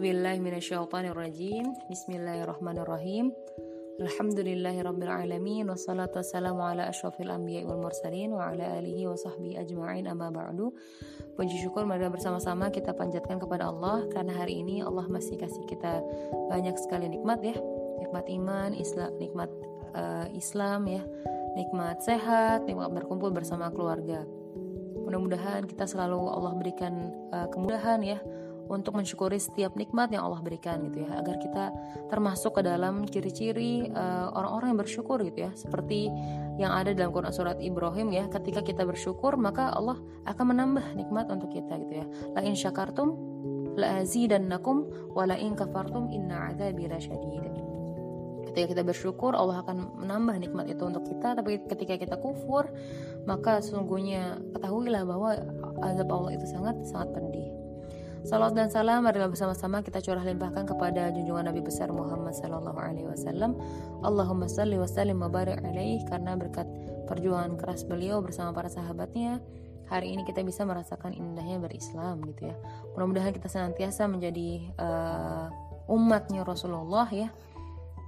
A'udzu billahi minasyaitonir rajim. Bismillahirrahmanirrahim. Alhamdulillahirabbil alamin wassalatu wassalamu ala asyrafil anbiya'i wal mursalin wa ala alihi wa sahbihi ajma'in amma ba'du. Puji syukur mari bersama-sama kita panjatkan kepada Allah karena hari ini Allah masih kasih kita banyak sekali nikmat ya. Nikmat iman, Islam, nikmat uh, Islam ya, nikmat sehat, nikmat berkumpul bersama keluarga. Mudah-mudahan kita selalu Allah berikan uh, kemudahan ya untuk mensyukuri setiap nikmat yang Allah berikan gitu ya agar kita termasuk ke dalam ciri-ciri uh, orang-orang yang bersyukur gitu ya. Seperti yang ada dalam Quran surat Ibrahim ya ketika kita bersyukur maka Allah akan menambah nikmat untuk kita gitu ya. La in syakartum la azidannakum wa la in kafartum inna adzabi lasyadid. Ketika kita bersyukur Allah akan menambah nikmat itu untuk kita. Tapi ketika kita kufur maka sesungguhnya ketahuilah bahwa azab Allah itu sangat sangat pedih Salam dan salam marilah bersama-sama kita curah limpahkan kepada junjungan Nabi besar Muhammad sallallahu alaihi wasallam. Allahumma salli wa sallim wa barik alaihi karena berkat perjuangan keras beliau bersama para sahabatnya hari ini kita bisa merasakan indahnya berislam gitu ya. Mudah-mudahan kita senantiasa menjadi uh, umatnya Rasulullah ya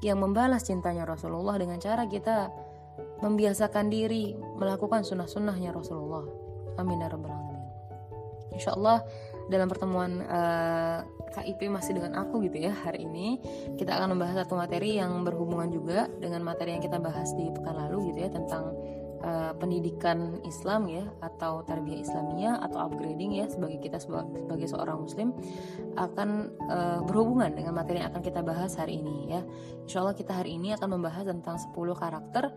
yang membalas cintanya Rasulullah dengan cara kita membiasakan diri melakukan sunnah-sunnahnya Rasulullah. Amin ya rabbal alamin. Insyaallah dalam pertemuan uh, eh, KIP masih dengan aku gitu ya hari ini kita akan membahas satu materi yang berhubungan juga dengan materi yang kita bahas di pekan lalu gitu ya tentang uh, pendidikan Islam ya atau tarbiyah Islamiyah atau upgrading ya sebagai kita sebagai seorang muslim akan uh, berhubungan dengan materi yang akan kita bahas hari ini ya. Insya Allah kita hari ini akan membahas tentang 10 karakter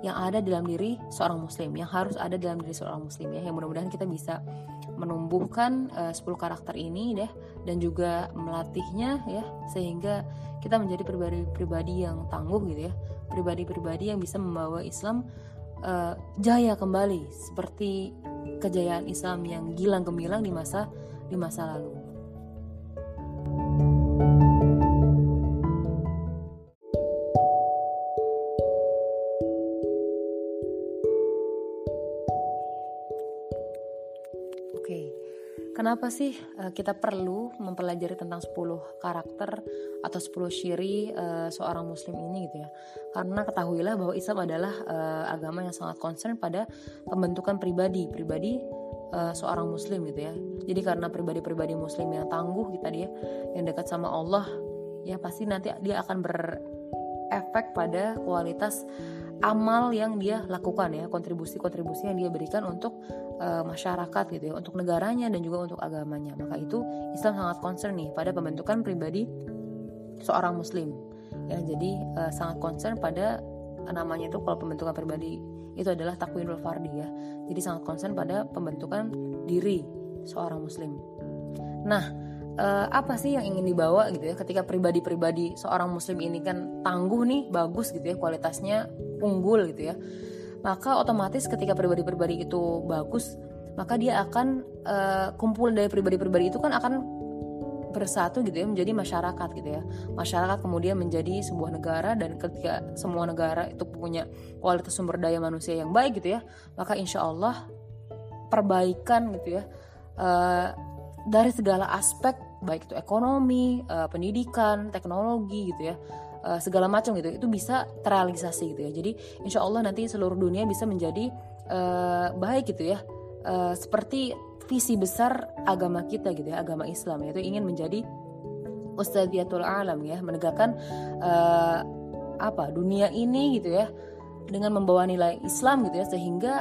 yang ada dalam diri seorang muslim yang harus ada dalam diri seorang muslim ya yang mudah-mudahan kita bisa menumbuhkan uh, 10 karakter ini deh dan juga melatihnya ya sehingga kita menjadi pribadi-pribadi yang tangguh gitu ya pribadi-pribadi yang bisa membawa Islam uh, jaya kembali seperti kejayaan Islam yang gilang gemilang di masa di masa lalu Kenapa sih uh, kita perlu mempelajari tentang 10 karakter atau 10 ciri uh, seorang muslim ini gitu ya? Karena ketahuilah bahwa Islam adalah uh, agama yang sangat concern pada pembentukan pribadi, pribadi uh, seorang muslim gitu ya. Jadi karena pribadi-pribadi muslim yang tangguh kita dia yang dekat sama Allah ya pasti nanti dia akan berefek pada kualitas amal yang dia lakukan ya kontribusi-kontribusi yang dia berikan untuk uh, masyarakat gitu ya untuk negaranya dan juga untuk agamanya. Maka itu Islam sangat concern nih pada pembentukan pribadi seorang muslim. Ya jadi uh, sangat concern pada namanya itu kalau pembentukan pribadi itu adalah takwinul fardi ya. Jadi sangat concern pada pembentukan diri seorang muslim. Nah uh, apa sih yang ingin dibawa gitu ya ketika pribadi-pribadi seorang muslim ini kan tangguh nih bagus gitu ya kualitasnya unggul gitu ya. Maka otomatis ketika pribadi-pribadi itu bagus maka dia akan uh, kumpul dari pribadi-pribadi itu kan akan bersatu gitu ya menjadi masyarakat gitu ya. Masyarakat kemudian menjadi sebuah negara dan ketika semua negara itu punya kualitas sumber daya manusia yang baik gitu ya maka insya Allah perbaikan gitu ya uh, dari segala aspek baik itu ekonomi uh, pendidikan teknologi gitu ya uh, segala macam gitu itu bisa terrealisasi gitu ya. Jadi insya Allah nanti seluruh dunia bisa menjadi uh, baik gitu ya. Uh, seperti visi besar agama kita gitu ya agama Islam yaitu ingin menjadi ustadziyatul alam ya. Menegakkan uh, apa dunia ini gitu ya dengan membawa nilai Islam gitu ya sehingga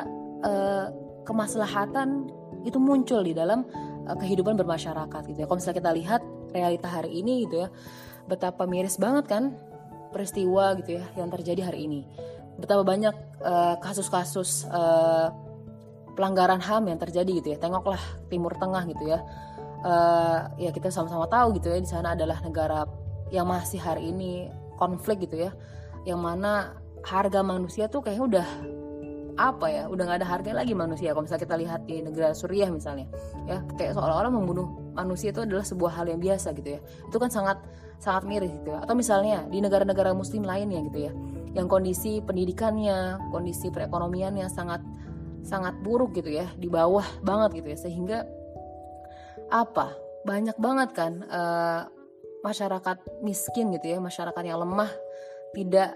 uh, kemaslahatan itu muncul di dalam uh, kehidupan bermasyarakat gitu ya. Kalau misalnya kita lihat realita hari ini gitu ya, betapa miris banget kan peristiwa gitu ya yang terjadi hari ini. Betapa banyak eh, kasus-kasus uh, pelanggaran HAM yang terjadi gitu ya. Tengoklah Timur Tengah gitu ya. Uh, ya kita sama-sama tahu gitu ya di sana adalah negara yang masih hari ini konflik gitu ya. Yang mana harga manusia tuh kayaknya udah apa ya udah nggak ada harga lagi manusia kalau misalnya kita lihat di negara Suriah misalnya ya kayak seolah-olah membunuh manusia itu adalah sebuah hal yang biasa gitu ya itu kan sangat sangat miris gitu ya atau misalnya di negara-negara muslim lainnya gitu ya yang kondisi pendidikannya kondisi perekonomiannya sangat sangat buruk gitu ya di bawah banget gitu ya sehingga apa banyak banget kan uh, masyarakat miskin gitu ya masyarakat yang lemah tidak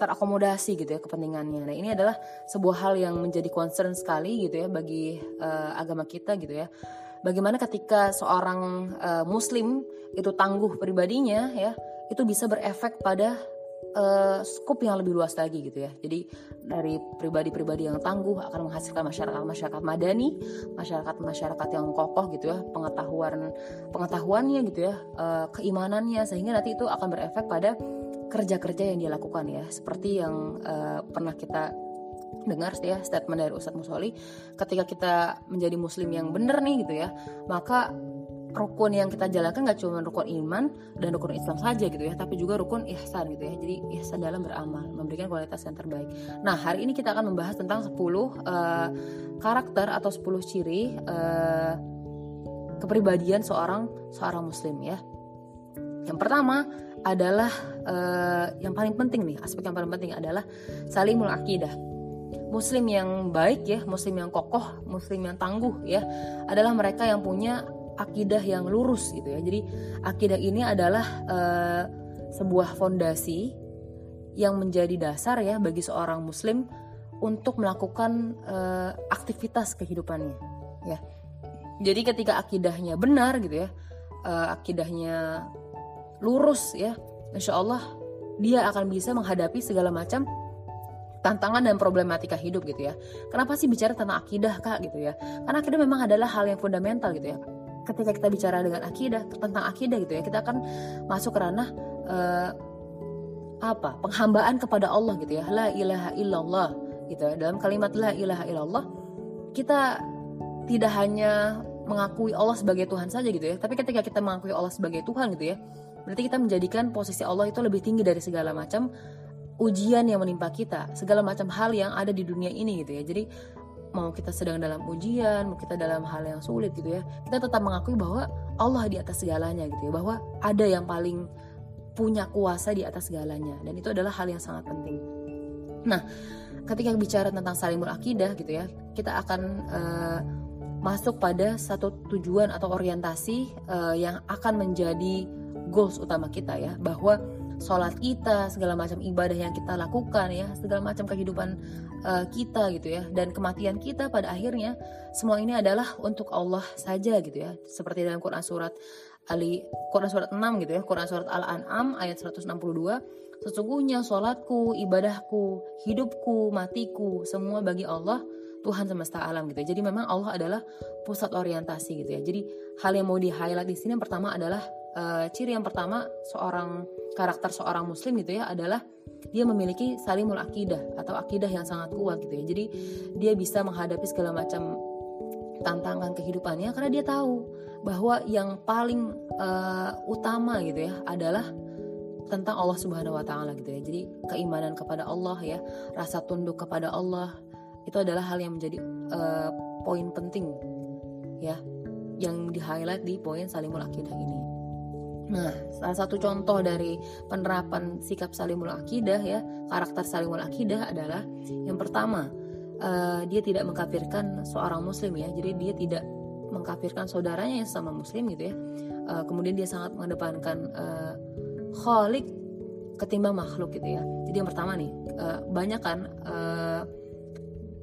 terakomodasi gitu ya kepentingannya. Nah ini adalah sebuah hal yang menjadi concern sekali gitu ya bagi uh, agama kita gitu ya. Bagaimana ketika seorang uh, Muslim itu tangguh pribadinya ya itu bisa berefek pada uh, skop yang lebih luas lagi gitu ya. Jadi dari pribadi-pribadi yang tangguh akan menghasilkan masyarakat-masyarakat madani, masyarakat-masyarakat yang kokoh gitu ya, pengetahuan pengetahuannya gitu ya, uh, keimanannya sehingga nanti itu akan berefek pada kerja-kerja yang dia lakukan ya seperti yang uh, pernah kita dengar ya statement dari Ustadz Musoli ketika kita menjadi muslim yang benar nih gitu ya maka rukun yang kita jalankan gak cuma rukun iman dan rukun Islam saja gitu ya tapi juga rukun ihsan gitu ya. Jadi ihsan dalam beramal memberikan kualitas yang terbaik. Nah hari ini kita akan membahas tentang 10 uh, eh, karakter atau 10 ciri uh, kepribadian seorang seorang muslim ya. Yang pertama adalah uh, yang paling penting nih aspek yang paling penting adalah salimul akidah muslim yang baik ya muslim yang kokoh muslim yang tangguh ya adalah mereka yang punya akidah yang lurus gitu ya. Jadi akidah ini adalah uh, sebuah fondasi yang menjadi dasar ya bagi seorang muslim untuk melakukan uh, aktivitas kehidupannya ya. Jadi ketika akidahnya benar gitu ya uh, akidahnya lurus ya insya Allah dia akan bisa menghadapi segala macam tantangan dan problematika hidup gitu ya. Kenapa sih bicara tentang akidah kak gitu ya? Karena akidah memang adalah hal yang fundamental gitu ya. Ketika kita bicara dengan akidah tentang akidah gitu ya, kita akan masuk ke ranah uh, apa? Penghambaan kepada Allah gitu ya. La ilaha illallah gitu ya. Dalam kalimat la ilaha illallah kita tidak hanya mengakui Allah sebagai Tuhan saja gitu ya, tapi ketika kita mengakui Allah sebagai Tuhan gitu ya, Berarti kita menjadikan posisi Allah itu lebih tinggi dari segala macam ujian yang menimpa kita, segala macam hal yang ada di dunia ini gitu ya. Jadi mau kita sedang dalam ujian, mau kita dalam hal yang sulit gitu ya, kita tetap mengakui bahwa Allah di atas segalanya gitu ya, bahwa ada yang paling punya kuasa di atas segalanya dan itu adalah hal yang sangat penting. Nah, ketika bicara tentang saling berakidah gitu ya, kita akan uh, masuk pada satu tujuan atau orientasi uh, yang akan menjadi goals utama kita ya bahwa sholat kita segala macam ibadah yang kita lakukan ya segala macam kehidupan uh, kita gitu ya dan kematian kita pada akhirnya semua ini adalah untuk Allah saja gitu ya seperti dalam Quran surat Ali Quran surat 6 gitu ya Quran surat Al-An'am ayat 162 sesungguhnya sholatku ibadahku hidupku matiku semua bagi Allah Tuhan semesta alam gitu ya. Jadi memang Allah adalah pusat orientasi gitu ya. Jadi hal yang mau di highlight di sini yang pertama adalah uh, ciri yang pertama seorang karakter seorang muslim gitu ya adalah dia memiliki salimul akidah atau akidah yang sangat kuat gitu ya jadi dia bisa menghadapi segala macam tantangan kehidupannya karena dia tahu bahwa yang paling uh, utama gitu ya adalah tentang Allah Subhanahu wa taala gitu ya. Jadi keimanan kepada Allah ya, rasa tunduk kepada Allah itu adalah hal yang menjadi uh, poin penting ya yang di highlight di poin salimul akidah ini. Nah, salah satu contoh dari penerapan sikap salimul akidah ya, karakter salimul akidah adalah yang pertama, uh, dia tidak mengkafirkan seorang muslim ya. Jadi dia tidak mengkafirkan saudaranya yang sama muslim gitu ya. Uh, kemudian dia sangat mengedepankan uh, khalik ketimbang makhluk gitu ya. Jadi yang pertama nih, uh, banyak kan uh,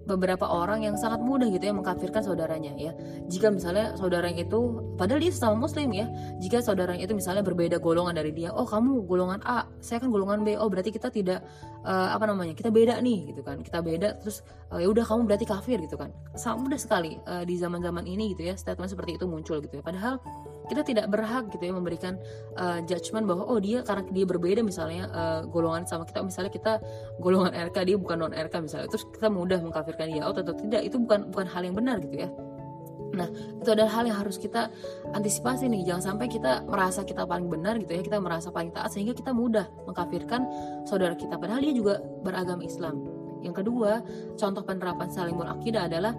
beberapa orang yang sangat mudah gitu ya mengkafirkan saudaranya ya. Jika misalnya saudaranya itu padahal dia sama muslim ya. Jika saudaranya itu misalnya berbeda golongan dari dia, oh kamu golongan A, saya kan golongan B. Oh berarti kita tidak uh, apa namanya? Kita beda nih gitu kan. Kita beda terus uh, ya udah kamu berarti kafir gitu kan. Sangat mudah sekali uh, di zaman-zaman ini gitu ya statement seperti itu muncul gitu ya. Padahal kita tidak berhak gitu ya memberikan uh, judgement bahwa oh dia karena dia berbeda misalnya uh, golongan sama kita misalnya kita golongan RK dia bukan non RK misalnya terus kita mudah mengkafirkan dia atau tidak itu bukan bukan hal yang benar gitu ya Nah, itu adalah hal yang harus kita antisipasi nih. Jangan sampai kita merasa kita paling benar gitu ya, kita merasa paling taat sehingga kita mudah mengkafirkan saudara kita padahal dia juga beragama Islam. Yang kedua, contoh penerapan salimul akidah adalah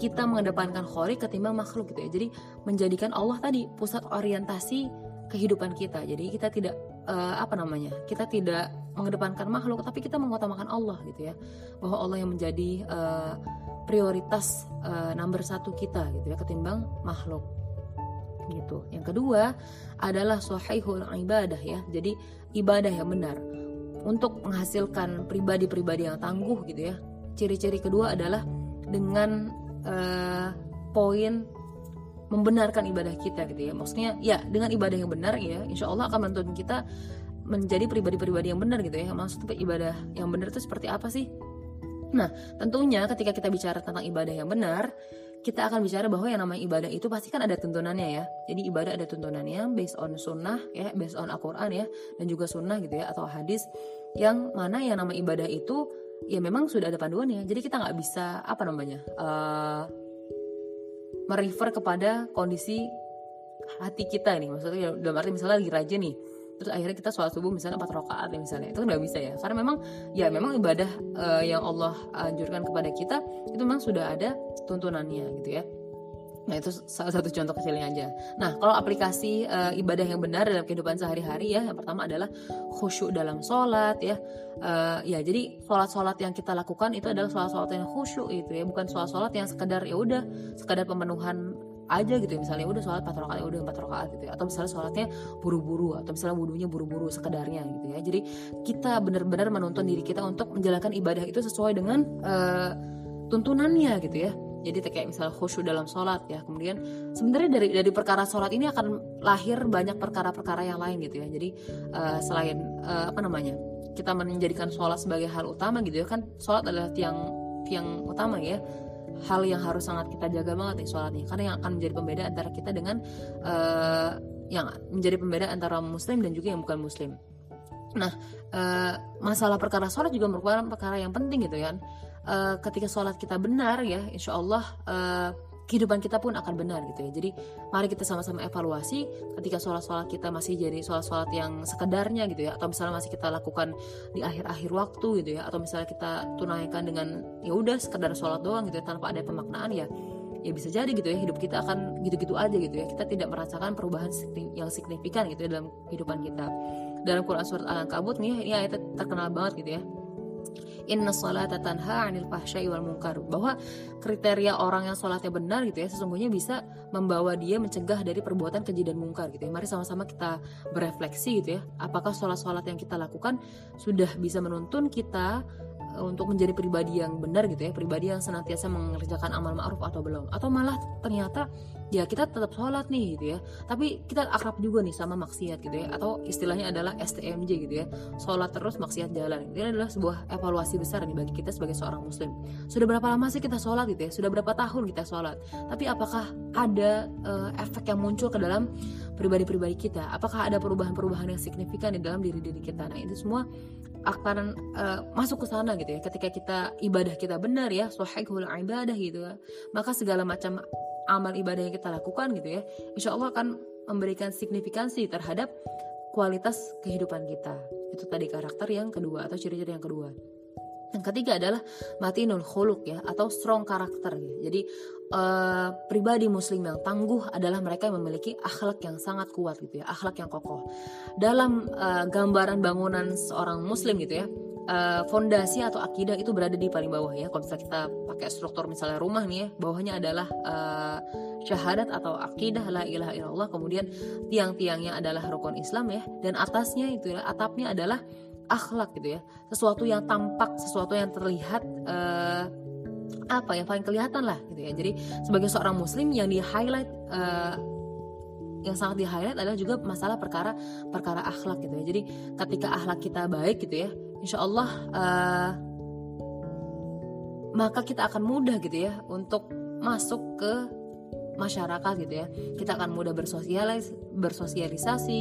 kita mengedepankan khori ketimbang makhluk gitu ya. Jadi menjadikan Allah tadi pusat orientasi kehidupan kita. Jadi kita tidak uh, apa namanya? Kita tidak mengedepankan makhluk tapi kita mengutamakan Allah gitu ya. Bahwa Allah yang menjadi uh, prioritas uh, nomor satu kita gitu ya ketimbang makhluk. gitu yang kedua adalah sahihul ibadah ya jadi ibadah yang benar untuk menghasilkan pribadi-pribadi yang tangguh gitu ya ciri-ciri kedua adalah dengan uh, poin membenarkan ibadah kita gitu ya maksudnya ya dengan ibadah yang benar ya insya Allah akan menuntun kita menjadi pribadi-pribadi yang benar gitu ya maksudnya ibadah yang benar itu seperti apa sih nah tentunya ketika kita bicara tentang ibadah yang benar kita akan bicara bahwa yang namanya ibadah itu pasti kan ada tuntunannya ya. Jadi ibadah ada tuntunannya based on sunnah ya, based on Al-Quran ya, dan juga sunnah gitu ya atau hadis yang mana yang nama ibadah itu ya memang sudah ada panduannya. Jadi kita nggak bisa apa namanya uh, merefer kepada kondisi hati kita nih. Maksudnya dalam arti misalnya lagi rajin nih, terus akhirnya kita sholat subuh misalnya empat rakaat ya misalnya. Itu nggak bisa ya. Karena memang ya memang ibadah uh, yang Allah anjurkan kepada kita itu memang sudah ada tuntunannya gitu ya Nah itu salah satu contoh kecilnya aja. Nah kalau aplikasi uh, ibadah yang benar dalam kehidupan sehari-hari ya, yang pertama adalah khusyuk dalam sholat ya. Uh, ya jadi sholat-sholat yang kita lakukan itu adalah sholat-sholat yang khusyuk itu ya, bukan sholat-sholat yang sekedar ya udah sekedar pemenuhan aja gitu ya. Misalnya udah sholat empat rakaat ya udah empat rakaat gitu ya. Atau misalnya sholatnya buru-buru atau misalnya wudhunya buru-buru sekedarnya gitu ya. Jadi kita benar-benar menuntun diri kita untuk menjalankan ibadah itu sesuai dengan uh, tuntunannya gitu ya jadi kayak misalnya khusyuk dalam sholat ya. Kemudian sebenarnya dari dari perkara sholat ini akan lahir banyak perkara-perkara yang lain gitu ya. Jadi uh, selain uh, apa namanya kita menjadikan sholat sebagai hal utama gitu ya. Kan sholat adalah tiang tiang utama ya. Hal yang harus sangat kita jaga banget nih sholatnya. Karena yang akan menjadi pembeda antara kita dengan uh, yang menjadi pembeda antara muslim dan juga yang bukan muslim. Nah uh, masalah perkara sholat juga merupakan perkara yang penting gitu kan uh, ketika sholat kita benar ya insya Allah uh, kehidupan kita pun akan benar gitu ya. Jadi mari kita sama-sama evaluasi ketika sholat-sholat kita masih jadi sholat-sholat yang sekedarnya gitu ya, atau misalnya masih kita lakukan di akhir-akhir waktu gitu ya, atau misalnya kita tunaikan dengan ya udah sekedar sholat doang gitu ya tanpa ada pemaknaan ya ya bisa jadi gitu ya hidup kita akan gitu-gitu aja gitu ya. Kita tidak merasakan perubahan yang signifikan gitu ya dalam kehidupan kita. Dalam Quran surat Al-Ankabut nih ini ayat terkenal banget gitu ya inna salata tanha anil fahsyai wal munkar. Bahwa kriteria orang yang sholatnya benar gitu ya sesungguhnya bisa membawa dia mencegah dari perbuatan keji dan mungkar gitu ya. Mari sama-sama kita berefleksi gitu ya apakah sholat-sholat yang kita lakukan sudah bisa menuntun kita untuk menjadi pribadi yang benar gitu ya pribadi yang senantiasa mengerjakan amal ma'ruf atau belum. Atau malah ternyata ya kita tetap sholat nih gitu ya. Tapi kita akrab juga nih sama maksiat gitu ya. Atau istilahnya adalah STMJ gitu ya. Sholat terus maksiat jalan. Ini adalah sebuah evaluasi besar nih bagi kita sebagai seorang muslim. Sudah berapa lama sih kita sholat gitu ya? Sudah berapa tahun kita sholat? Tapi apakah ada uh, efek yang muncul ke dalam pribadi-pribadi kita? Apakah ada perubahan-perubahan yang signifikan di dalam diri diri kita? Nah itu semua akan uh, masuk ke sana gitu ya. Ketika kita ibadah kita benar ya sahihul ibadah gitu ya. Maka segala macam amal ibadah yang kita lakukan gitu ya insya Allah akan memberikan signifikansi terhadap kualitas kehidupan kita. Itu tadi karakter yang kedua atau ciri-ciri yang kedua yang ketiga adalah matinul khuluk ya atau strong karakter ya. Jadi uh, pribadi muslim yang tangguh adalah mereka yang memiliki akhlak yang sangat kuat gitu ya, akhlak yang kokoh. Dalam uh, gambaran bangunan seorang muslim gitu ya, uh, fondasi atau akidah itu berada di paling bawah ya. Kalau misalnya kita pakai struktur misalnya rumah nih ya, bawahnya adalah uh, syahadat atau akidah la ilaha illallah, kemudian tiang-tiangnya adalah rukun Islam ya, dan atasnya itu ya, atapnya adalah akhlak gitu ya. Sesuatu yang tampak, sesuatu yang terlihat uh, apa yang paling kelihatan lah gitu ya. Jadi sebagai seorang muslim yang di highlight uh, yang sangat di highlight adalah juga masalah perkara perkara akhlak gitu ya. Jadi ketika akhlak kita baik gitu ya, insya Allah uh, maka kita akan mudah gitu ya untuk masuk ke masyarakat gitu ya kita akan mudah bersosialis bersosialisasi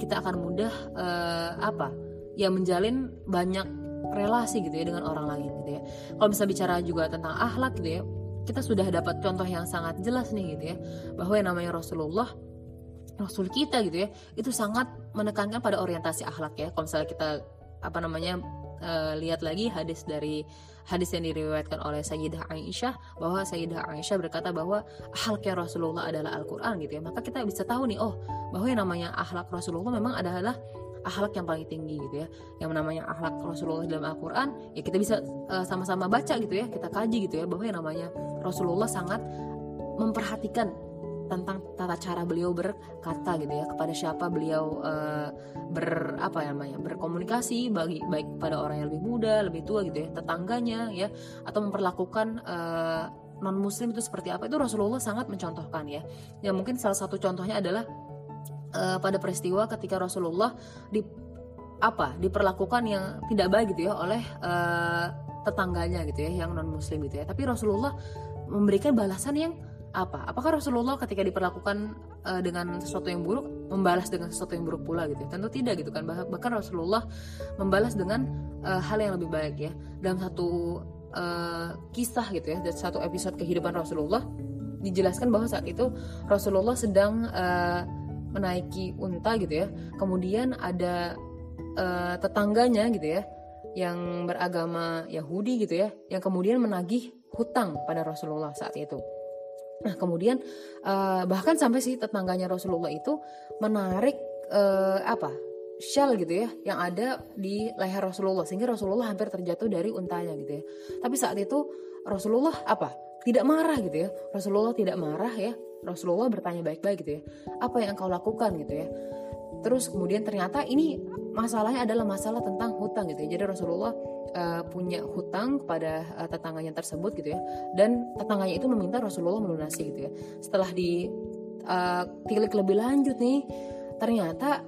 kita akan mudah uh, apa ya menjalin banyak relasi gitu ya dengan orang lain gitu ya kalau bisa bicara juga tentang akhlak gitu ya kita sudah dapat contoh yang sangat jelas nih gitu ya bahwa yang namanya Rasulullah Rasul kita gitu ya itu sangat menekankan pada orientasi akhlak ya kalau misalnya kita apa namanya uh, lihat lagi hadis dari hadis yang diriwayatkan oleh Sayyidah Aisyah bahwa Sayyidah Aisyah berkata bahwa akhlaknya Rasulullah adalah Al-Qur'an gitu ya. Maka kita bisa tahu nih oh bahwa yang namanya akhlak Rasulullah memang adalah akhlak yang paling tinggi gitu ya. Yang namanya akhlak Rasulullah dalam Al-Qur'an ya kita bisa uh, sama-sama baca gitu ya, kita kaji gitu ya bahwa yang namanya Rasulullah sangat memperhatikan tentang tata cara beliau berkata gitu ya kepada siapa beliau uh, ber apa ya namanya berkomunikasi bagi baik pada orang yang lebih muda lebih tua gitu ya tetangganya ya atau memperlakukan uh, non muslim itu seperti apa itu Rasulullah sangat mencontohkan ya ya mungkin salah satu contohnya adalah uh, pada peristiwa ketika Rasulullah di apa diperlakukan yang tidak baik gitu ya oleh uh, tetangganya gitu ya yang non muslim gitu ya. Tapi Rasulullah memberikan balasan yang apa? Apakah Rasulullah ketika diperlakukan uh, dengan sesuatu yang buruk membalas dengan sesuatu yang buruk pula gitu ya? tentu tidak gitu kan. Bahkan Rasulullah membalas dengan uh, hal yang lebih baik ya. Dalam satu uh, kisah gitu ya dari satu episode kehidupan Rasulullah dijelaskan bahwa saat itu Rasulullah sedang uh, menaiki unta gitu ya kemudian ada uh, tetangganya gitu ya yang beragama Yahudi gitu ya yang kemudian menagih hutang pada Rasulullah saat itu Nah kemudian uh, bahkan sampai sih tetangganya Rasulullah itu menarik uh, apa shell gitu ya yang ada di leher Rasulullah sehingga Rasulullah hampir terjatuh dari untanya gitu ya. Tapi saat itu Rasulullah apa? Tidak marah gitu ya. Rasulullah tidak marah ya. Rasulullah bertanya baik-baik gitu ya. Apa yang engkau lakukan gitu ya. Terus kemudian ternyata ini masalahnya adalah masalah tentang hutang gitu ya. Jadi Rasulullah uh, punya hutang kepada uh, tetangganya tersebut gitu ya dan tetangganya itu meminta Rasulullah melunasi gitu ya setelah di uh, tilik lebih lanjut nih ternyata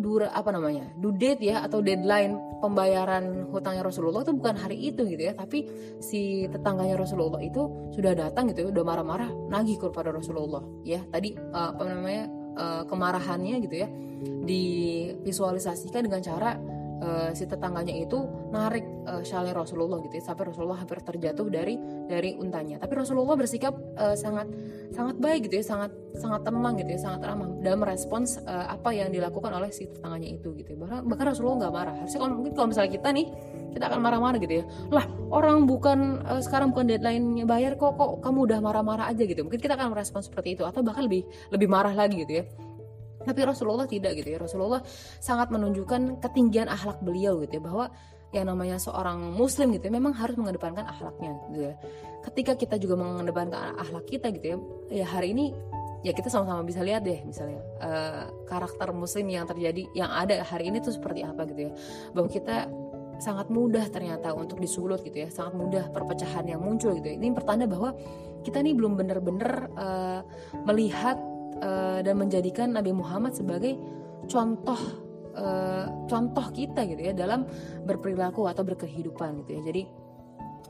dura apa namanya due date ya atau deadline pembayaran hutangnya Rasulullah itu bukan hari itu gitu ya tapi si tetangganya Rasulullah itu sudah datang gitu ya udah marah-marah nagih kepada Rasulullah ya. Tadi uh, apa namanya uh, kemarahannya gitu ya divisualisasikan dengan cara uh, si tetangganya itu narik uh, syalnya Rasulullah gitu ya, sampai Rasulullah hampir terjatuh dari dari untanya. Tapi Rasulullah bersikap uh, sangat sangat baik gitu ya, sangat sangat tenang gitu ya, sangat ramah dalam merespons uh, apa yang dilakukan oleh si tetangganya itu gitu. Ya. Bahkan, bahkan Rasulullah nggak marah. Harusnya kalau mungkin kalau misalnya kita nih kita akan marah-marah gitu ya. Lah orang bukan uh, sekarang bukan deadline-nya bayar kok kok kamu udah marah-marah aja gitu. Mungkin kita akan merespons seperti itu atau bahkan lebih lebih marah lagi gitu ya tapi Rasulullah tidak gitu ya. Rasulullah sangat menunjukkan ketinggian akhlak beliau gitu ya bahwa yang namanya seorang muslim gitu ya memang harus mengedepankan akhlaknya gitu ya. Ketika kita juga mengedepankan akhlak kita gitu ya, ya hari ini ya kita sama-sama bisa lihat deh misalnya uh, karakter muslim yang terjadi yang ada hari ini tuh seperti apa gitu ya. Bahwa kita sangat mudah ternyata untuk disulut gitu ya sangat mudah perpecahan yang muncul gitu ya. ini pertanda bahwa kita nih belum benar-benar uh, melihat uh, dan menjadikan Nabi Muhammad sebagai contoh uh, contoh kita gitu ya dalam berperilaku atau berkehidupan gitu ya. Jadi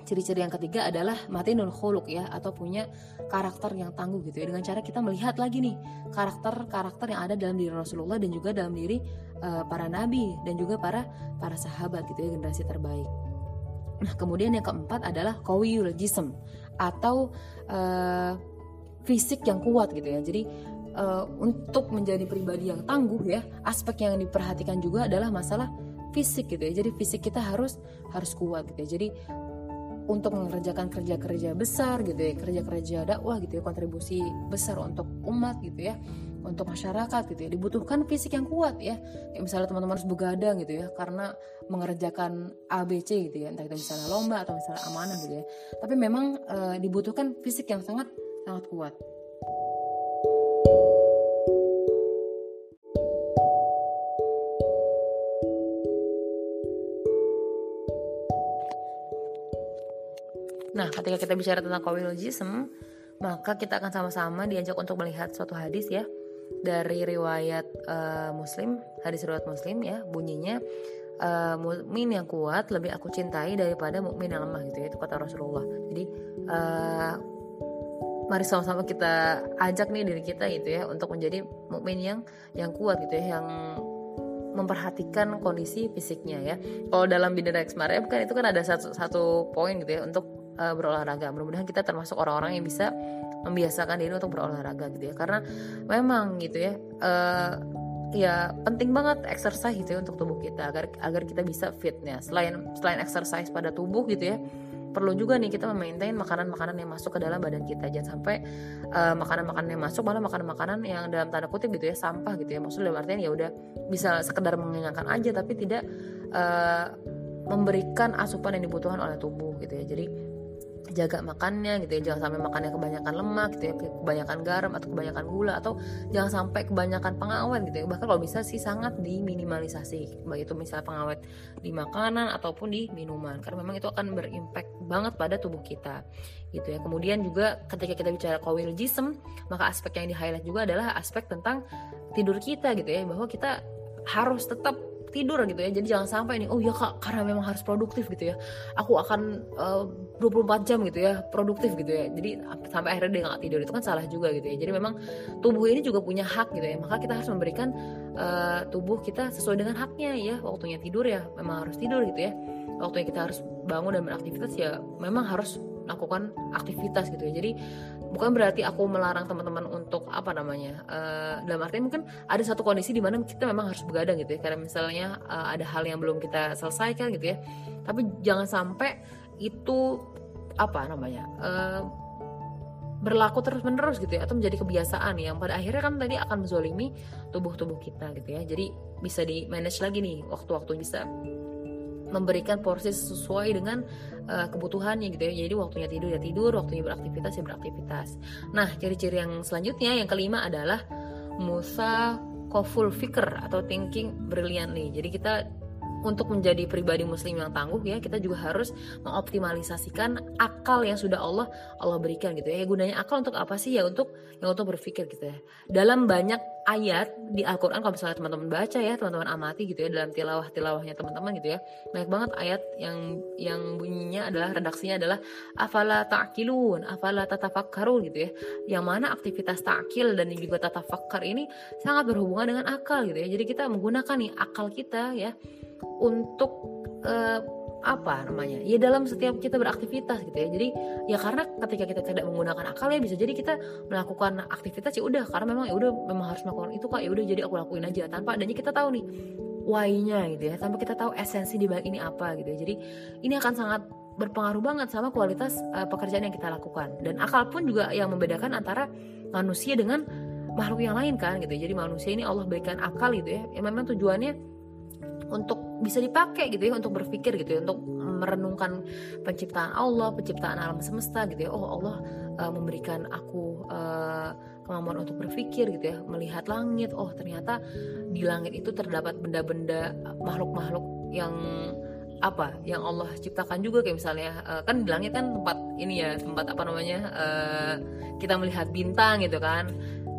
ciri-ciri yang ketiga adalah matinul khuluq ya atau punya karakter yang tangguh gitu ya dengan cara kita melihat lagi nih karakter-karakter yang ada dalam diri Rasulullah dan juga dalam diri uh, para nabi dan juga para para sahabat gitu ya generasi terbaik. Nah, kemudian yang keempat adalah qawiyul jism atau uh, fisik yang kuat gitu ya. Jadi uh, untuk menjadi pribadi yang tangguh ya aspek yang diperhatikan juga adalah masalah fisik gitu ya. Jadi fisik kita harus harus kuat gitu ya. Jadi untuk mengerjakan kerja-kerja besar gitu ya kerja-kerja dakwah gitu ya kontribusi besar untuk umat gitu ya untuk masyarakat gitu ya. Dibutuhkan fisik yang kuat ya. Kayak misalnya teman-teman harus begadang gitu ya karena mengerjakan ABC gitu ya. Entah itu misalnya lomba atau misalnya amanah gitu ya. Tapi memang e, dibutuhkan fisik yang sangat sangat kuat Nah, ketika kita bicara tentang kowilogism, maka kita akan sama-sama diajak untuk melihat suatu hadis ya dari riwayat uh, Muslim, hadis riwayat Muslim ya, bunyinya uh, mukmin yang kuat lebih aku cintai daripada mukmin yang lemah gitu ya, itu kata Rasulullah. Jadi uh, mari sama-sama kita ajak nih diri kita gitu ya untuk menjadi mukmin yang yang kuat gitu ya, yang memperhatikan kondisi fisiknya ya. Kalau dalam bidang Rexmare kan itu kan ada satu satu poin gitu ya untuk uh, berolahraga. Mudah-mudahan kita termasuk orang-orang yang bisa membiasakan diri untuk berolahraga gitu ya. Karena memang gitu ya uh, ya penting banget exercise gitu ya untuk tubuh kita agar agar kita bisa fitnya. Selain selain exercise pada tubuh gitu ya perlu juga nih kita memaintain makanan-makanan yang masuk ke dalam badan kita. Jangan sampai uh, makanan-makanan yang masuk malah makanan-makanan yang dalam tanda kutip gitu ya sampah gitu ya. Maksudnya dalam artian ya udah bisa sekedar mengenyangkan aja tapi tidak uh, memberikan asupan yang dibutuhkan oleh tubuh gitu ya. Jadi jaga makannya gitu ya. Jangan sampai makannya kebanyakan lemak gitu ya kebanyakan garam atau kebanyakan gula atau jangan sampai kebanyakan pengawet gitu ya. Bahkan kalau bisa sih sangat diminimalisasi baik itu misalnya pengawet di makanan ataupun di minuman. Karena memang itu akan berimpact banget pada tubuh kita gitu ya. Kemudian juga ketika kita bicara kawil jism maka aspek yang di highlight juga adalah aspek tentang tidur kita gitu ya. Bahwa kita harus tetap tidur gitu ya. Jadi jangan sampai nih oh ya kak karena memang harus produktif gitu ya. Aku akan uh, 24 jam gitu ya produktif gitu ya. Jadi sampai akhirnya dia nggak tidur itu kan salah juga gitu ya. Jadi memang tubuh ini juga punya hak gitu ya. Maka kita harus memberikan uh, tubuh kita sesuai dengan haknya ya. Waktunya tidur ya memang harus tidur gitu ya. Waktunya kita harus bangun dan beraktivitas ya memang harus lakukan aktivitas gitu ya. Jadi bukan berarti aku melarang teman-teman untuk apa namanya uh, dalam arti mungkin ada satu kondisi di mana kita memang harus begadang gitu ya. Karena misalnya uh, ada hal yang belum kita selesaikan gitu ya. Tapi jangan sampai itu apa namanya uh, berlaku terus menerus gitu ya. Atau menjadi kebiasaan yang pada akhirnya kan tadi akan menzolimi tubuh tubuh kita gitu ya. Jadi bisa di manage lagi nih waktu-waktu bisa memberikan porsi sesuai dengan uh, kebutuhannya gitu ya. Jadi waktunya tidur ya tidur, waktunya beraktivitas ya beraktivitas. Nah, ciri-ciri yang selanjutnya yang kelima adalah musa koful fikr atau thinking brilliantly. Jadi kita untuk menjadi pribadi muslim yang tangguh ya kita juga harus mengoptimalisasikan akal yang sudah Allah Allah berikan gitu ya. Gunanya akal untuk apa sih ya untuk yang untuk berpikir gitu ya. Dalam banyak ayat di Al-Qur'an kalau misalnya teman-teman baca ya, teman-teman amati gitu ya dalam tilawah-tilawahnya teman-teman gitu ya. Banyak banget ayat yang yang bunyinya adalah redaksinya adalah afala ta'qilun, afala tatafakkarun gitu ya. Yang mana aktivitas ta'qil dan juga tatafakkar ini sangat berhubungan dengan akal gitu ya. Jadi kita menggunakan nih akal kita ya untuk uh, apa namanya ya dalam setiap kita beraktivitas gitu ya. Jadi ya karena ketika kita tidak menggunakan akal ya bisa jadi kita melakukan aktivitas ya udah karena memang ya udah memang harus melakukan itu kak ya udah jadi aku lakuin aja tanpa adanya kita tahu nih why-nya gitu ya tanpa kita tahu esensi di balik ini apa gitu ya. Jadi ini akan sangat berpengaruh banget sama kualitas uh, pekerjaan yang kita lakukan. Dan akal pun juga yang membedakan antara manusia dengan makhluk yang lain kan gitu ya. Jadi manusia ini Allah berikan akal gitu ya. Yang memang tujuannya untuk bisa dipakai gitu ya untuk berpikir gitu ya untuk merenungkan penciptaan Allah penciptaan alam semesta gitu ya. Oh Allah uh, memberikan aku uh, kemampuan untuk berpikir gitu ya melihat langit. Oh ternyata di langit itu terdapat benda-benda makhluk-makhluk yang apa yang Allah ciptakan juga. Kayak misalnya uh, kan di langit kan tempat ini ya tempat apa namanya uh, kita melihat bintang gitu kan.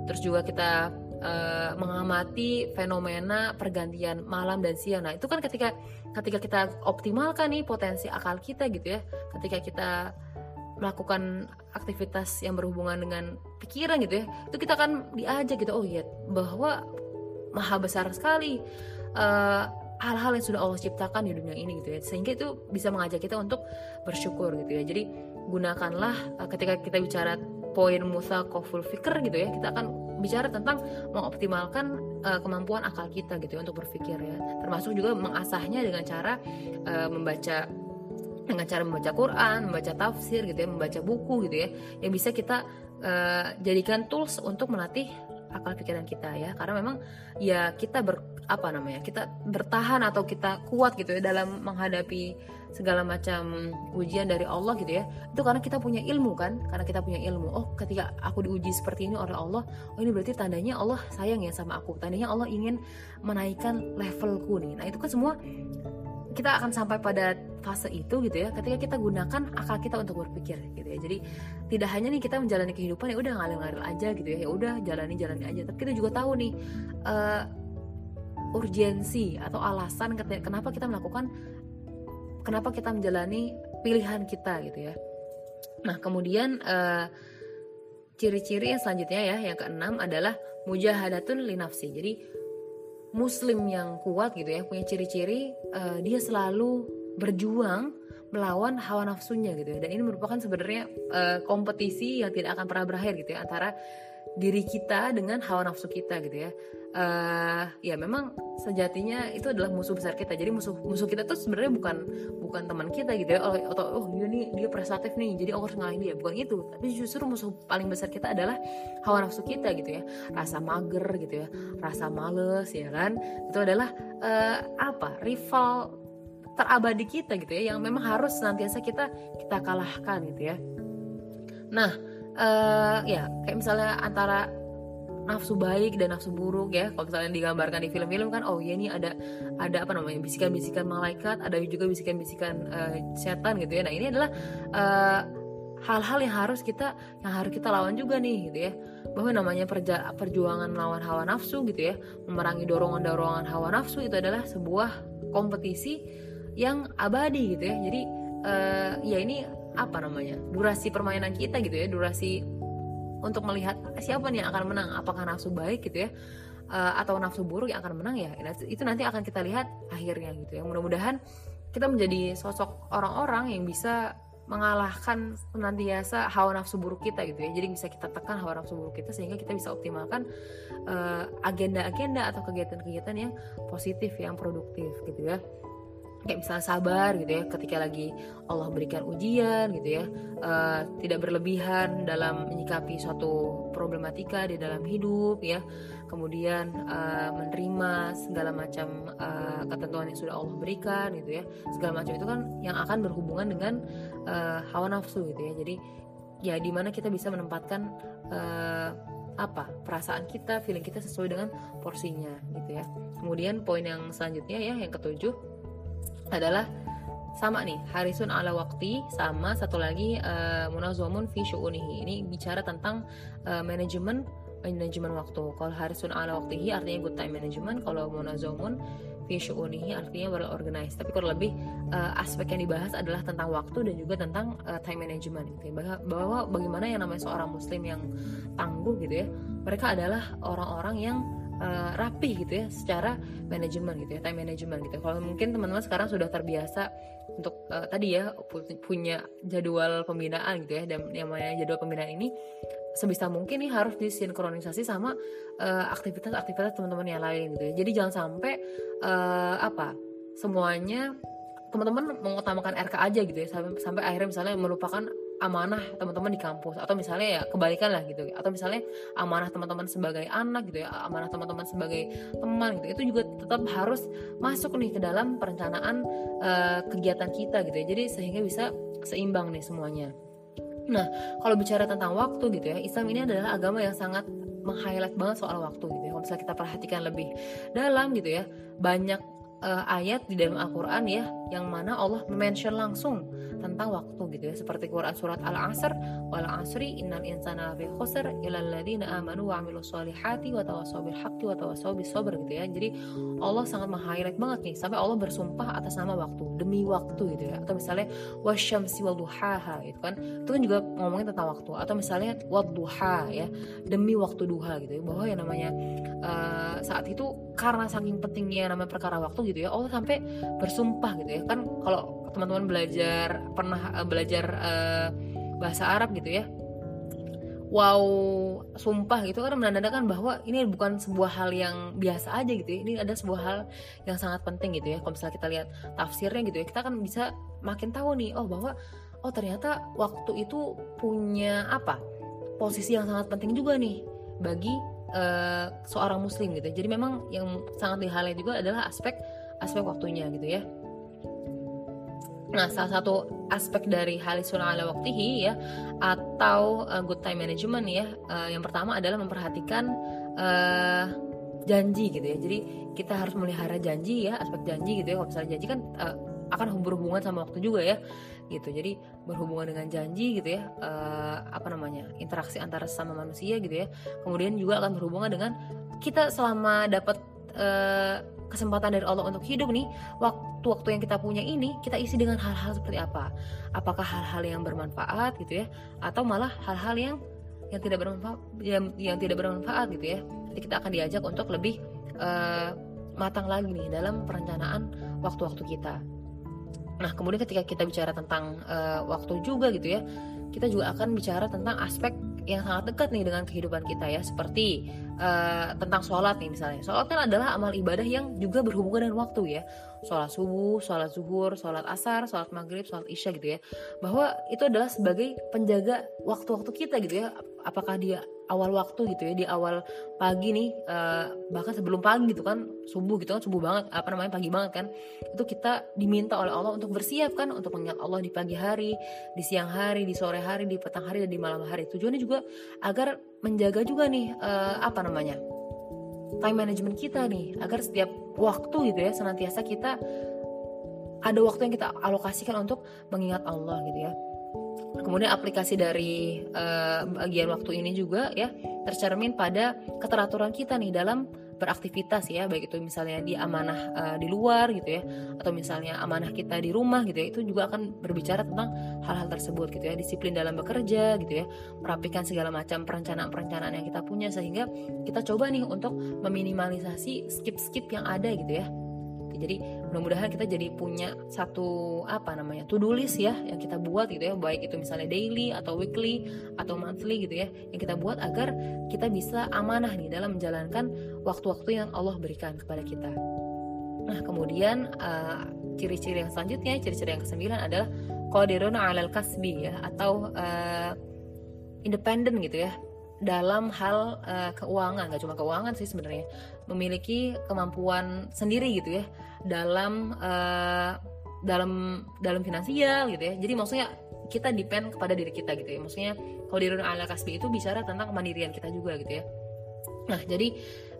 Terus juga kita uh, mengamati fenomena pergantian malam dan siang. Nah, itu kan ketika ketika kita optimalkan nih potensi akal kita gitu ya. Ketika kita melakukan aktivitas yang berhubungan dengan pikiran gitu ya. Itu kita akan diajak gitu. Oh iya, bahwa maha besar sekali eh, hal-hal yang sudah Allah ciptakan di dunia ini gitu ya. Sehingga itu bisa mengajak kita untuk bersyukur gitu ya. Jadi gunakanlah uh, ketika kita bicara poin musa koful fikr gitu ya, kita akan bicara tentang mengoptimalkan uh, kemampuan akal kita gitu ya untuk berpikir ya. Termasuk juga mengasahnya dengan cara uh, membaca dengan cara membaca Quran, membaca tafsir gitu ya, membaca buku gitu ya, yang bisa kita uh, jadikan tools untuk melatih akal pikiran kita ya. Karena memang ya kita ber apa namanya kita bertahan atau kita kuat gitu ya dalam menghadapi segala macam ujian dari Allah gitu ya. Itu karena kita punya ilmu kan karena kita punya ilmu. Oh ketika aku diuji seperti ini oleh Allah oh ini berarti tandanya Allah sayang ya sama aku. Tandanya Allah ingin menaikkan levelku nih. Nah itu kan semua kita akan sampai pada fase itu gitu ya ketika kita gunakan akal kita untuk berpikir gitu ya. Jadi tidak hanya nih kita menjalani kehidupan ya udah ngalir-ngalir aja gitu ya ya udah jalani jalani aja. Tapi kita juga tahu nih uh, urgensi atau alasan kenapa kita melakukan kenapa kita menjalani pilihan kita gitu ya. Nah kemudian uh, ciri-ciri yang selanjutnya ya yang keenam adalah mujahadatun linafsi. Jadi muslim yang kuat gitu ya punya ciri-ciri uh, dia selalu berjuang melawan hawa nafsunya gitu ya. Dan ini merupakan sebenarnya uh, kompetisi yang tidak akan pernah berakhir gitu ya antara diri kita dengan hawa nafsu kita gitu ya. Uh, ya memang sejatinya itu adalah musuh besar kita. Jadi musuh musuh kita tuh sebenarnya bukan bukan teman kita gitu ya. Atau oh dia nih dia prestatif nih jadi aku harus ngalahin dia. Bukan itu tapi justru musuh paling besar kita adalah hawa nafsu kita gitu ya. Rasa mager gitu ya. Rasa males ya kan? Itu adalah uh, apa? Rival terabadi kita gitu ya yang memang harus senantiasa kita kita kalahkan gitu ya. Nah uh, ya kayak misalnya antara nafsu baik dan nafsu buruk ya kalau misalnya digambarkan di film-film kan oh ya ini ada ada apa namanya bisikan-bisikan malaikat ada juga bisikan-bisikan uh, setan gitu ya. Nah ini adalah uh, hal-hal yang harus kita yang harus kita lawan juga nih gitu ya. Bahwa namanya perja, perjuangan melawan hawa nafsu gitu ya memerangi dorongan-dorongan hawa nafsu itu adalah sebuah kompetisi yang abadi gitu ya. Jadi uh, ya ini apa namanya durasi permainan kita gitu ya durasi untuk melihat siapa nih yang akan menang. Apakah nafsu baik gitu ya uh, atau nafsu buruk yang akan menang ya itu nanti akan kita lihat akhirnya gitu ya. Mudah-mudahan kita menjadi sosok orang-orang yang bisa mengalahkan senantiasa hawa nafsu buruk kita gitu ya. Jadi bisa kita tekan hawa nafsu buruk kita sehingga kita bisa optimalkan agenda eh, agenda-agenda atau kegiatan-kegiatan yang positif yang produktif gitu ya kayak misalnya sabar gitu ya ketika lagi Allah berikan ujian gitu ya uh, tidak berlebihan dalam menyikapi suatu problematika di dalam hidup ya kemudian uh, menerima segala macam uh, ketentuan yang sudah Allah berikan gitu ya segala macam itu kan yang akan berhubungan dengan uh, hawa nafsu gitu ya. Jadi ya di mana kita bisa menempatkan uh, apa perasaan kita feeling kita sesuai dengan porsinya gitu ya. Kemudian poin yang selanjutnya ya yang ketujuh adalah sama nih harisun ala waktu sama satu lagi uh, munazamun fi syu'unihi. Ini bicara tentang uh, manajemen manajemen waktu. Kalau harisun ala waktihi artinya good time management kalau munazamun fi syu'unihi artinya well organized tapi kurang lebih uh, aspek yang dibahas adalah tentang waktu dan juga tentang uh, time management gitu ya. Bahwa bagaimana yang namanya seorang muslim yang tangguh gitu ya mereka adalah orang-orang yang uh, rapi gitu ya secara manajemen gitu ya time management gitu. Kalau mungkin teman-teman sekarang sudah terbiasa untuk uh, tadi ya punya jadwal pembinaan gitu ya dan yang namanya jadwal pembinaan ini sebisa mungkin nih harus disinkronisasi sama uh, aktivitas-aktivitas teman-teman yang lain gitu ya. Jadi jangan sampai uh, apa semuanya teman-teman mengutamakan RK aja gitu ya sampai sampai akhirnya misalnya melupakan amanah teman-teman di kampus. Atau misalnya ya kebalikan lah gitu. Atau misalnya amanah teman-teman sebagai anak gitu ya amanah teman-teman sebagai teman gitu. Itu juga tetap harus masuk nih ke dalam perencanaan uh, kegiatan kita gitu ya. Jadi sehingga bisa seimbang nih semuanya. Nah kalau bicara tentang waktu gitu ya Islam ini adalah agama yang sangat meng-highlight banget soal waktu gitu ya. Kalau misalnya kita perhatikan lebih dalam gitu ya banyak uh, ayat di dalam Al-Quran ya yang mana Allah mention langsung tentang waktu gitu ya seperti Quran surat Al-Asr wal asri innal insana lafi khusr illal ladzina amanu wa amilus solihati wa tawassaw bil haqqi wa tawassaw bis sabr gitu ya. Jadi Allah sangat meng-highlight banget nih sampai Allah bersumpah atas nama waktu demi waktu gitu ya. Atau misalnya wasyamsi wal duhaha gitu kan. Itu kan juga ngomongin tentang waktu atau misalnya wadduha ya demi waktu duha gitu ya bahwa yang namanya uh, saat itu karena saking pentingnya namanya perkara waktu gitu ya Allah sampai bersumpah gitu ya. Kan kalau teman-teman belajar pernah uh, belajar uh, bahasa Arab gitu ya wow sumpah gitu kan menandakan bahwa ini bukan sebuah hal yang biasa aja gitu ya. Ini ada sebuah hal yang sangat penting gitu ya. Kalau misalnya kita lihat tafsirnya gitu ya kita kan bisa makin tahu nih oh bahwa oh ternyata waktu itu punya apa? Posisi yang sangat penting juga nih bagi uh, seorang muslim gitu jadi memang yang sangat di juga adalah aspek aspek waktunya gitu ya Nah, salah satu aspek dari halisun ala waktihi ya atau uh, good time management ya, uh, yang pertama adalah memperhatikan uh, janji gitu ya. Jadi kita harus melihara janji ya, aspek janji gitu ya. Kalau misalnya janji kan uh, akan berhubungan sama waktu juga ya, gitu. Jadi berhubungan dengan janji gitu ya, uh, apa namanya interaksi antara sama manusia gitu ya. Kemudian juga akan berhubungan dengan kita selama dapat uh, kesempatan dari Allah untuk hidup nih waktu-waktu yang kita punya ini kita isi dengan hal-hal seperti apa apakah hal-hal yang bermanfaat gitu ya atau malah hal-hal yang yang tidak bermanfaat yang, yang tidak bermanfaat gitu ya jadi kita akan diajak untuk lebih uh, matang lagi nih dalam perencanaan waktu-waktu kita nah kemudian ketika kita bicara tentang uh, waktu juga gitu ya kita juga akan bicara tentang aspek yang sangat dekat nih dengan kehidupan kita ya. Seperti uh, tentang sholat nih misalnya. Sholat kan adalah amal ibadah yang juga berhubungan dengan waktu ya. Sholat subuh sholat zuhur sholat asar sholat maghrib sholat isya gitu ya. Bahwa itu adalah sebagai penjaga waktu-waktu kita gitu ya. Apakah dia awal waktu gitu ya di awal pagi nih uh, bahkan sebelum pagi gitu kan subuh gitu kan subuh banget apa namanya pagi banget kan itu kita diminta oleh Allah untuk bersiap kan untuk mengingat Allah di pagi hari di siang hari di sore hari di petang hari dan di malam hari. Tujuannya juga agar menjaga juga nih uh, apa namanya time management kita nih agar setiap waktu gitu ya senantiasa kita ada waktu yang kita alokasikan untuk mengingat Allah gitu ya Kemudian aplikasi dari uh, bagian waktu ini juga ya tercermin pada keteraturan kita nih dalam beraktivitas ya baik itu misalnya di amanah uh, di luar gitu ya atau misalnya amanah kita di rumah gitu ya itu juga akan berbicara tentang hal-hal tersebut gitu ya disiplin dalam bekerja gitu ya merapikan segala macam perencanaan-perencanaan yang kita punya sehingga kita coba nih untuk meminimalisasi skip-skip yang ada gitu ya jadi mudah-mudahan kita jadi punya satu apa namanya to do list ya yang kita buat gitu ya. Baik itu misalnya daily atau weekly atau monthly gitu ya yang kita buat agar kita bisa amanah nih dalam menjalankan waktu-waktu yang Allah berikan kepada kita. Nah kemudian uh, ciri-ciri yang selanjutnya ciri-ciri yang kesembilan adalah qadirun alal kasbi ya atau uh, independen gitu ya dalam hal uh, keuangan. Nggak cuma keuangan sih sebenarnya memiliki kemampuan sendiri gitu ya dalam uh, dalam dalam finansial gitu ya. Jadi maksudnya kita depend kepada diri kita gitu ya. Maksudnya kalau di ala kasbi itu bicara tentang kemandirian kita juga gitu ya. Nah jadi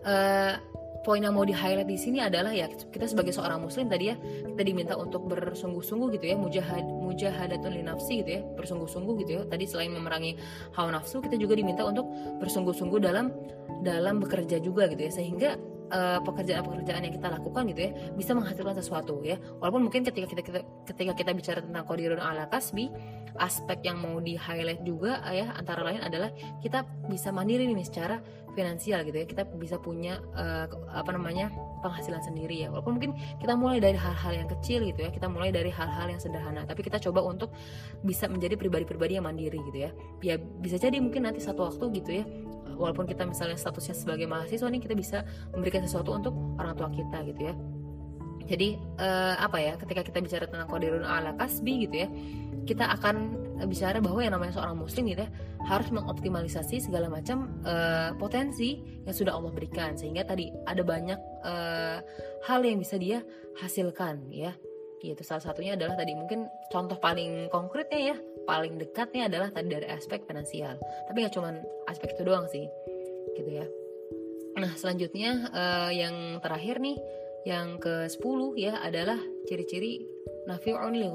uh, poin yang mau di highlight di sini adalah ya kita sebagai seorang muslim tadi ya kita diminta untuk bersungguh-sungguh gitu ya mujahad mujahadatun li nafsi gitu ya bersungguh-sungguh gitu ya. Tadi selain memerangi hawa nafsu kita juga diminta untuk bersungguh-sungguh dalam dalam bekerja juga gitu ya. Sehingga Eh, pekerjaan-pekerjaan yang kita lakukan gitu ya bisa menghasilkan sesuatu ya. Walaupun mungkin ketika kita, kita ketika kita bicara tentang kodirun ala kasbi aspek yang mau di highlight juga ya antara lain adalah kita bisa mandiri nih secara finansial gitu ya. Kita bisa punya uh, apa namanya penghasilan sendiri ya. Walaupun mungkin kita mulai dari hal-hal yang kecil gitu ya kita mulai dari hal-hal yang sederhana. Tapi kita coba untuk bisa menjadi pribadi-pribadi yang mandiri gitu ya. Ya bisa jadi mungkin nanti satu waktu gitu ya walaupun kita misalnya statusnya sebagai mahasiswa nih kita bisa memberikan sesuatu untuk orang tua kita gitu ya. Jadi uh, apa ya ketika kita bicara tentang kodirun ala kasbi gitu ya kita akan bicara bahwa yang namanya seorang muslim gitu ya harus mengoptimalisasi segala macam uh, potensi yang sudah Allah berikan. Sehingga tadi ada banyak uh, hal yang bisa dia hasilkan ya. Gitu. Salah satunya adalah tadi mungkin contoh paling konkretnya ya paling dekatnya adalah tadi dari aspek finansial tapi nggak cuma aspek itu doang sih gitu ya nah selanjutnya uh, yang terakhir nih yang ke 10 ya adalah ciri-ciri nafi'un li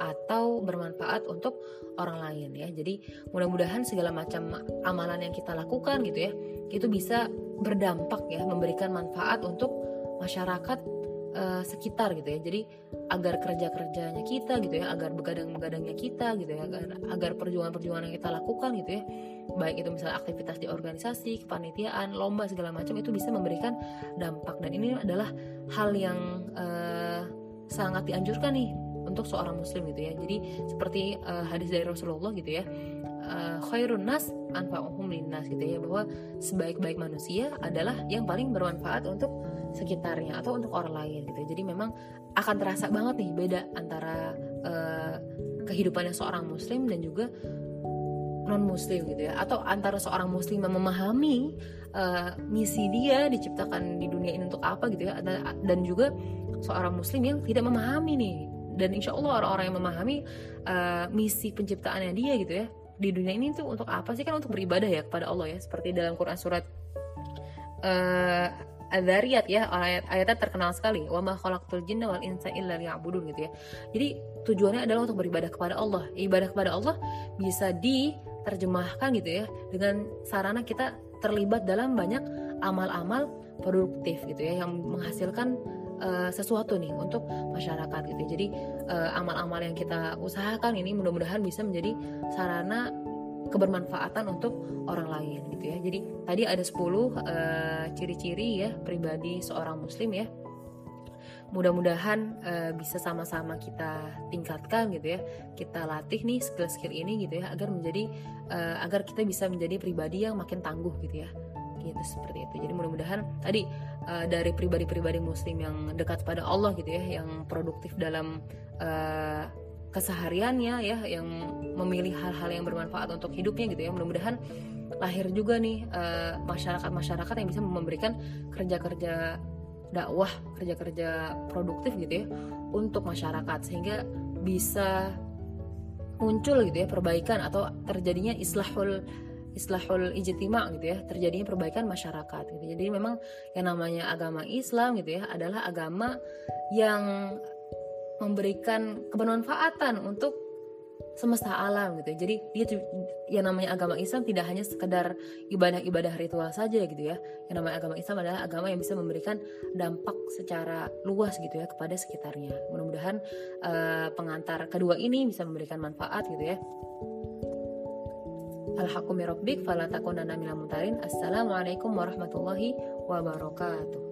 atau bermanfaat untuk orang lain ya. Jadi mudah-mudahan segala macam amalan yang kita lakukan gitu ya, itu bisa berdampak ya, memberikan manfaat untuk masyarakat uh, sekitar gitu ya. Jadi agar kerja kerjanya kita gitu ya agar begadang begadangnya kita gitu ya agar agar perjuangan perjuangan yang kita lakukan gitu ya baik itu misalnya aktivitas di organisasi kepanitiaan lomba segala macam itu bisa memberikan dampak. Dan ini adalah hal yang uh, sangat dianjurkan nih untuk seorang muslim gitu ya. Jadi seperti uh, hadis dari Rasulullah gitu ya khairun nas anfa'uhum linnas gitu ya bahwa sebaik-baik manusia adalah yang paling bermanfaat untuk sekitarnya atau untuk orang lain gitu. Jadi memang akan terasa banget nih beda antara uh, kehidupannya seorang muslim dan juga non muslim gitu ya. Atau antara seorang muslim yang memahami uh, misi dia diciptakan di dunia ini untuk apa gitu ya dan juga seorang muslim yang tidak memahami nih. Dan insya Allah orang-orang yang memahami uh, misi penciptaannya dia gitu ya di dunia ini tuh untuk apa sih? Kan untuk beribadah ya kepada Allah ya seperti dalam Quran surat Adzariyat ya ayat ayatnya terkenal sekali wa ma khalaqtul jinna wal insa illa liya'budun gitu ya. Jadi tujuannya adalah untuk beribadah kepada Allah. Ibadah kepada Allah bisa diterjemahkan gitu ya dengan sarana kita terlibat dalam banyak amal-amal produktif gitu ya yang menghasilkan uh, sesuatu nih untuk masyarakat gitu. Ya. Jadi uh, amal-amal yang kita usahakan ini mudah-mudahan bisa menjadi sarana kebermanfaatan untuk orang lain gitu ya. Jadi tadi ada 10 uh, eh, ciri-ciri ya pribadi seorang muslim ya. Mudah-mudahan uh, bisa sama-sama kita tingkatkan gitu ya. Kita latih nih skill-skill ini gitu ya agar menjadi uh, agar kita bisa menjadi pribadi yang makin tangguh gitu ya. Gitu seperti itu. Jadi mudah-mudahan tadi uh, dari pribadi-pribadi muslim yang dekat pada Allah gitu ya, yang produktif dalam uh, kesehariannya ya yang memilih hal-hal yang bermanfaat untuk hidupnya gitu ya. Mudah-mudahan lahir juga nih masyarakat-masyarakat yang bisa memberikan kerja-kerja dakwah kerja-kerja produktif gitu ya untuk masyarakat. Sehingga bisa muncul gitu ya perbaikan atau terjadinya islahul islahul ijtima gitu ya terjadinya perbaikan masyarakat gitu. Jadi memang yang namanya agama Islam gitu ya adalah agama yang memberikan kebermanfaatan untuk semesta alam gitu. Jadi dia yang namanya agama Islam tidak hanya sekedar ibadah-ibadah ritual saja gitu ya. Yang namanya agama Islam adalah agama yang bisa memberikan dampak secara luas gitu ya kepada sekitarnya. Mudah-mudahan uh, pengantar kedua ini bisa memberikan manfaat gitu ya. Alhaqqu Assalamualaikum warahmatullahi wabarakatuh.